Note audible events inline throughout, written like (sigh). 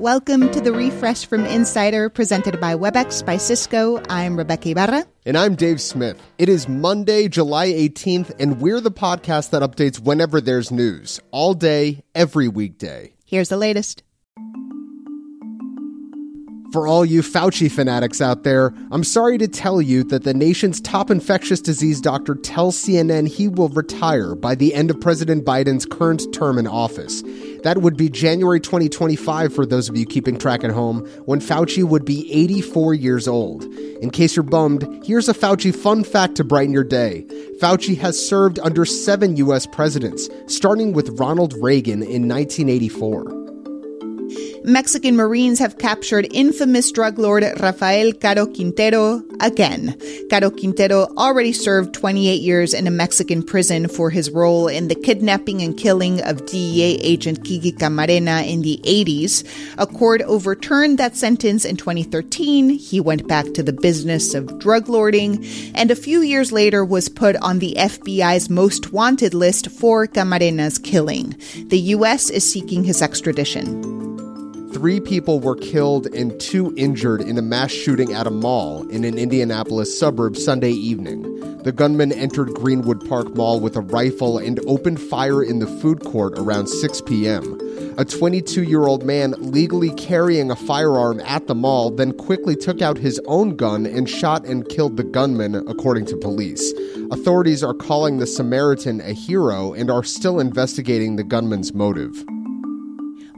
Welcome to the refresh from Insider presented by WebEx by Cisco. I'm Rebeca Ibarra. And I'm Dave Smith. It is Monday, July 18th, and we're the podcast that updates whenever there's news, all day, every weekday. Here's the latest. For all you Fauci fanatics out there, I'm sorry to tell you that the nation's top infectious disease doctor tells CNN he will retire by the end of President Biden's current term in office. That would be January 2025 for those of you keeping track at home, when Fauci would be 84 years old. In case you're bummed, here's a Fauci fun fact to brighten your day. Fauci has served under seven U.S. presidents, starting with Ronald Reagan in 1984. Mexican Marines have captured infamous drug lord Rafael Caro Quintero again. Caro Quintero already served 28 years in a Mexican prison for his role in the kidnapping and killing of DEA agent Kiki Camarena in the 80s. A court overturned that sentence in 2013. He went back to the business of drug lording and a few years later was put on the FBI's most wanted list for Camarena's killing. The U.S. is seeking his extradition. Three people were killed and two injured in a mass shooting at a mall in an Indianapolis suburb Sunday evening. The gunman entered Greenwood Park Mall with a rifle and opened fire in the food court around 6 p.m. A 22 year old man legally carrying a firearm at the mall then quickly took out his own gun and shot and killed the gunman, according to police. Authorities are calling the Samaritan a hero and are still investigating the gunman's motive.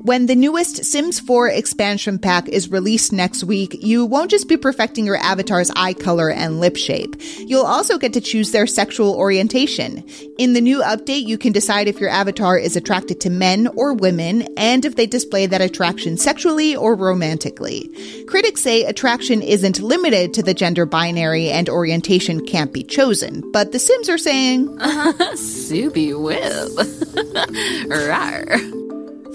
When the newest Sims 4 expansion pack is released next week, you won't just be perfecting your avatar's eye color and lip shape. You'll also get to choose their sexual orientation. In the new update, you can decide if your avatar is attracted to men or women and if they display that attraction sexually or romantically. Critics say attraction isn't limited to the gender binary and orientation can't be chosen, but the Sims are saying, (laughs) Soupy whip. (laughs) Rawr.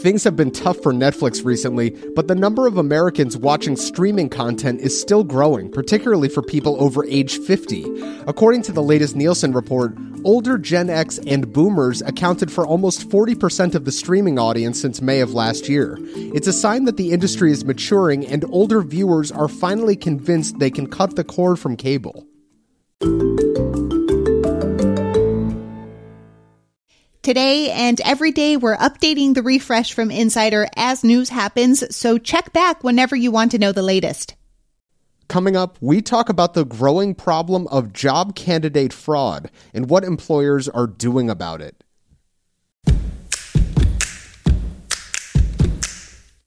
Things have been tough for Netflix recently, but the number of Americans watching streaming content is still growing, particularly for people over age 50. According to the latest Nielsen report, older Gen X and boomers accounted for almost 40% of the streaming audience since May of last year. It's a sign that the industry is maturing and older viewers are finally convinced they can cut the cord from cable. Today and every day, we're updating the refresh from Insider as news happens, so check back whenever you want to know the latest. Coming up, we talk about the growing problem of job candidate fraud and what employers are doing about it.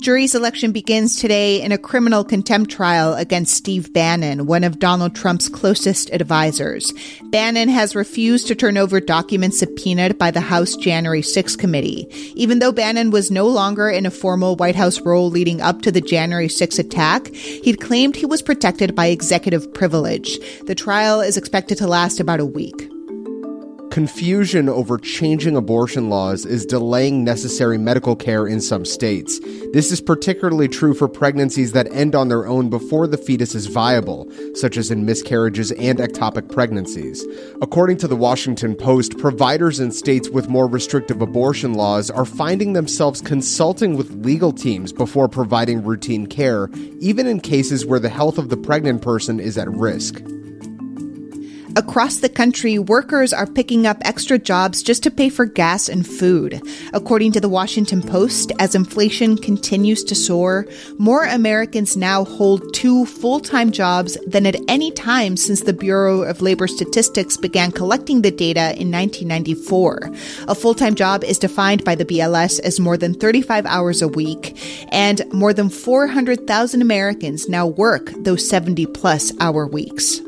Jury selection begins today in a criminal contempt trial against Steve Bannon, one of Donald Trump's closest advisors. Bannon has refused to turn over documents subpoenaed by the House January 6 committee. Even though Bannon was no longer in a formal White House role leading up to the January 6 attack, he'd claimed he was protected by executive privilege. The trial is expected to last about a week. Confusion over changing abortion laws is delaying necessary medical care in some states. This is particularly true for pregnancies that end on their own before the fetus is viable, such as in miscarriages and ectopic pregnancies. According to the Washington Post, providers in states with more restrictive abortion laws are finding themselves consulting with legal teams before providing routine care, even in cases where the health of the pregnant person is at risk. Across the country, workers are picking up extra jobs just to pay for gas and food. According to the Washington Post, as inflation continues to soar, more Americans now hold two full time jobs than at any time since the Bureau of Labor Statistics began collecting the data in 1994. A full time job is defined by the BLS as more than 35 hours a week, and more than 400,000 Americans now work those 70 plus hour weeks.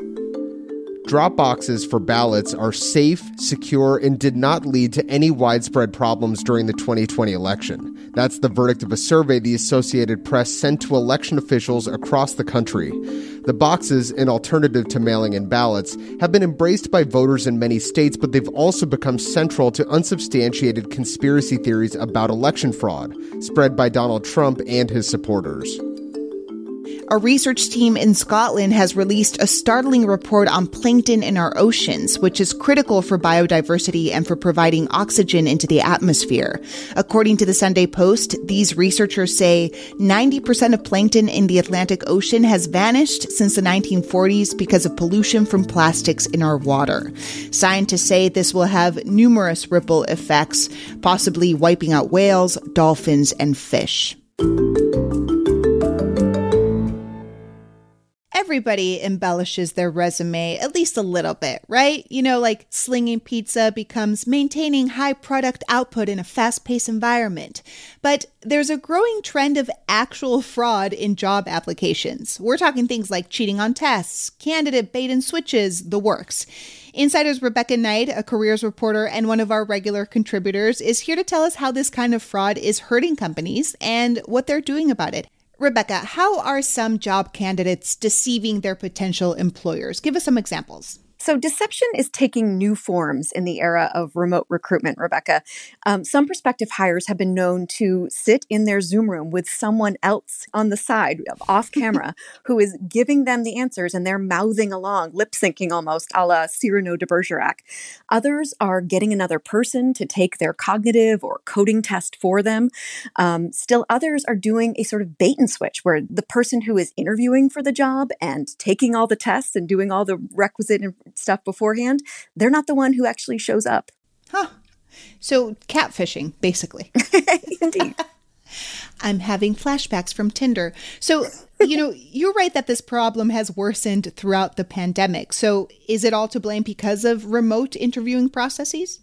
Drop boxes for ballots are safe, secure, and did not lead to any widespread problems during the 2020 election. That's the verdict of a survey the Associated Press sent to election officials across the country. The boxes, an alternative to mailing in ballots, have been embraced by voters in many states, but they've also become central to unsubstantiated conspiracy theories about election fraud, spread by Donald Trump and his supporters. A research team in Scotland has released a startling report on plankton in our oceans, which is critical for biodiversity and for providing oxygen into the atmosphere. According to the Sunday Post, these researchers say 90% of plankton in the Atlantic Ocean has vanished since the 1940s because of pollution from plastics in our water. Scientists say this will have numerous ripple effects, possibly wiping out whales, dolphins, and fish. Everybody embellishes their resume at least a little bit, right? You know, like slinging pizza becomes maintaining high product output in a fast paced environment. But there's a growing trend of actual fraud in job applications. We're talking things like cheating on tests, candidate bait and switches, the works. Insider's Rebecca Knight, a careers reporter and one of our regular contributors, is here to tell us how this kind of fraud is hurting companies and what they're doing about it. Rebecca, how are some job candidates deceiving their potential employers? Give us some examples. So, deception is taking new forms in the era of remote recruitment, Rebeca. Um, some prospective hires have been known to sit in their Zoom room with someone else on the side, off (laughs) camera, who is giving them the answers and they're mouthing along, lip syncing almost a la Cyrano de Bergerac. Others are getting another person to take their cognitive or coding test for them. Um, still, others are doing a sort of bait and switch where the person who is interviewing for the job and taking all the tests and doing all the requisite stuff beforehand, they're not the one who actually shows up. Huh. So catfishing, basically. (laughs) Indeed. (laughs) I'm having flashbacks from Tinder. So, you know, you're right that this problem has worsened throughout the pandemic. So, is it all to blame because of remote interviewing processes?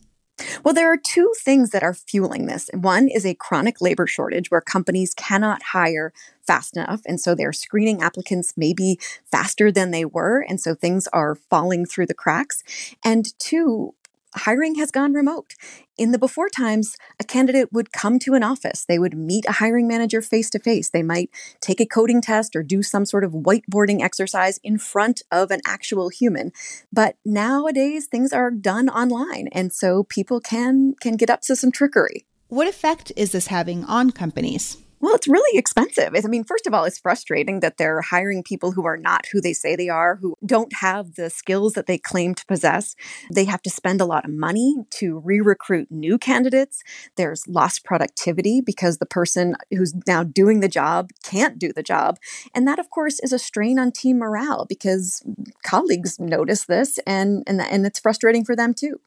Well, there are two things that are fueling this. One is a chronic labor shortage where companies cannot hire fast enough. And so they're screening applicants maybe faster than they were. And so things are falling through the cracks. And two, hiring has gone remote. In the before times, a candidate would come to an office. They would meet a hiring manager face to face. They might take a coding test or do some sort of whiteboarding exercise in front of an actual human. But nowadays, things are done online, and so people can can get up to some trickery. What effect is this having on companies? Well, it's really expensive. I mean, first of all, it's frustrating that they're hiring people who are not who they say they are, who don't have the skills that they claim to possess. They have to spend a lot of money to re recruit new candidates. There's lost productivity because the person who's now doing the job can't do the job. And that, of course, is a strain on team morale because colleagues notice this and, and, and it's frustrating for them too.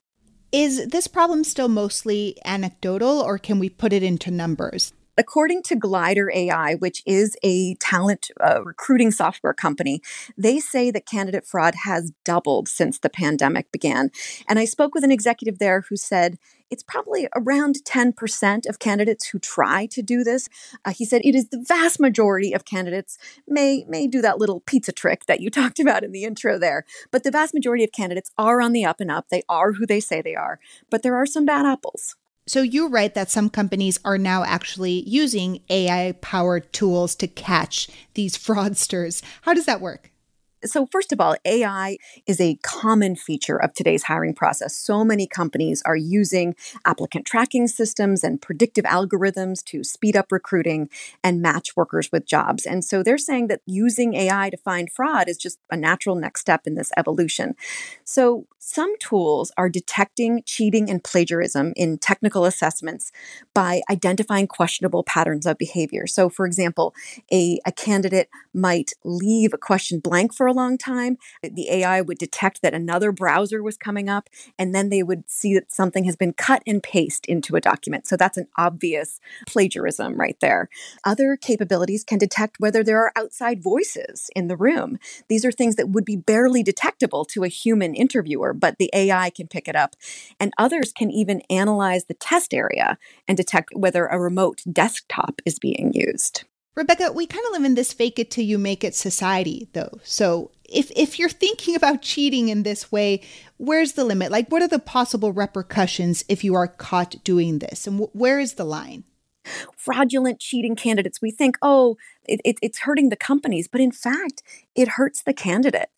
Is this problem still mostly anecdotal or can we put it into numbers? According to Glider AI, which is a talent uh, recruiting software company, they say that candidate fraud has doubled since the pandemic began. And I spoke with an executive there who said it's probably around 10% of candidates who try to do this. Uh, he said it is the vast majority of candidates may may do that little pizza trick that you (laughs) talked about in the intro there. But the vast majority of candidates are on the up and up. They are who they say they are. But there are some bad apples. So you write that some companies are now actually using AI powered tools to catch these (laughs) fraudsters. How does that work? So, first of all, AI is a common feature of today's hiring process. So many companies are using applicant tracking systems and predictive algorithms to speed up recruiting and match workers with jobs. And so they're saying that using AI to find fraud is just a natural next step in this evolution. So, some tools are detecting cheating and plagiarism in technical assessments by identifying questionable patterns of behavior. So, for example, a, a candidate might leave a question blank for a long time. Eh, the AI would detect that another browser was coming up, and then they would see that something has been cut and paste into a document. So, that's an obvious plagiarism right there. Other capabilities can detect whether there are outside voices in the room. These are things that would be barely detectable to a human interviewer but the AI can pick it up. And others can even analyze the test area and detect whether a remote desktop is being used. Rebecca, we kind of live in this fake it till you make it society, though. So if if you're thinking about cheating in this way, where's the limit? Like, what are the possible repercussions if you are caught doing this, and where is the line? fraudulent, cheating candidates, we think, oh, it, it, it's hurting the companies. But in fact, it hurts the candidate.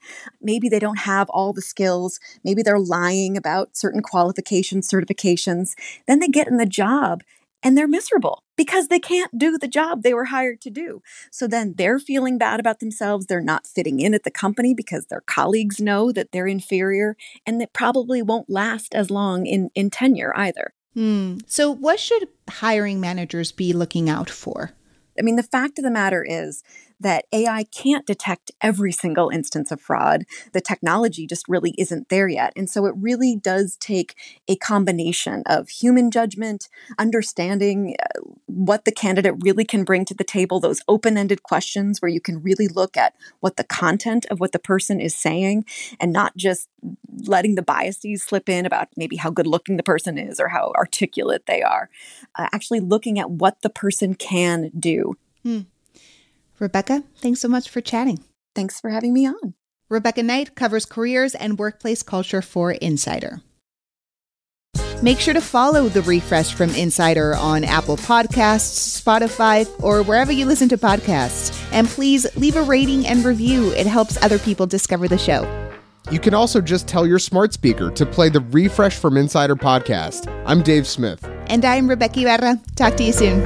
Maybe they don't have all the skills. Maybe they're lying about certain qualifications, certifications. Then they get in the job and they're miserable because they can't do the job they were hired to do. So then they're feeling bad about themselves. They're not fitting in at the company because their colleagues know that they're inferior and they probably won't last as long in, in tenure either. Hmm. So, what should hiring managers be looking out for? I mean, the fact of the matter is that AI can't detect every single instance of fraud. The technology just really isn't there yet. And so it really does take a combination of human judgment, understanding uh, what the candidate really can bring to the table, those open ended questions where you can really look at what the content of what the person is saying and not just letting the biases slip in about maybe how good looking the person is or how articulate they are. Uh, actually looking at what the person can do. Hmm. Rebecca, thanks so much for chatting. Thanks for having me on. Rebecca Knight covers careers and workplace culture for Insider. Make sure to follow the refresh from Insider on Apple Podcasts, Spotify, or wherever you listen to podcasts. And please leave a rating and review. It helps other people discover the show. You can also just tell your smart speaker to play the Refresh from Insider podcast. I'm Dave Smith. And I'm Rebeca Ibarra. Talk to you soon.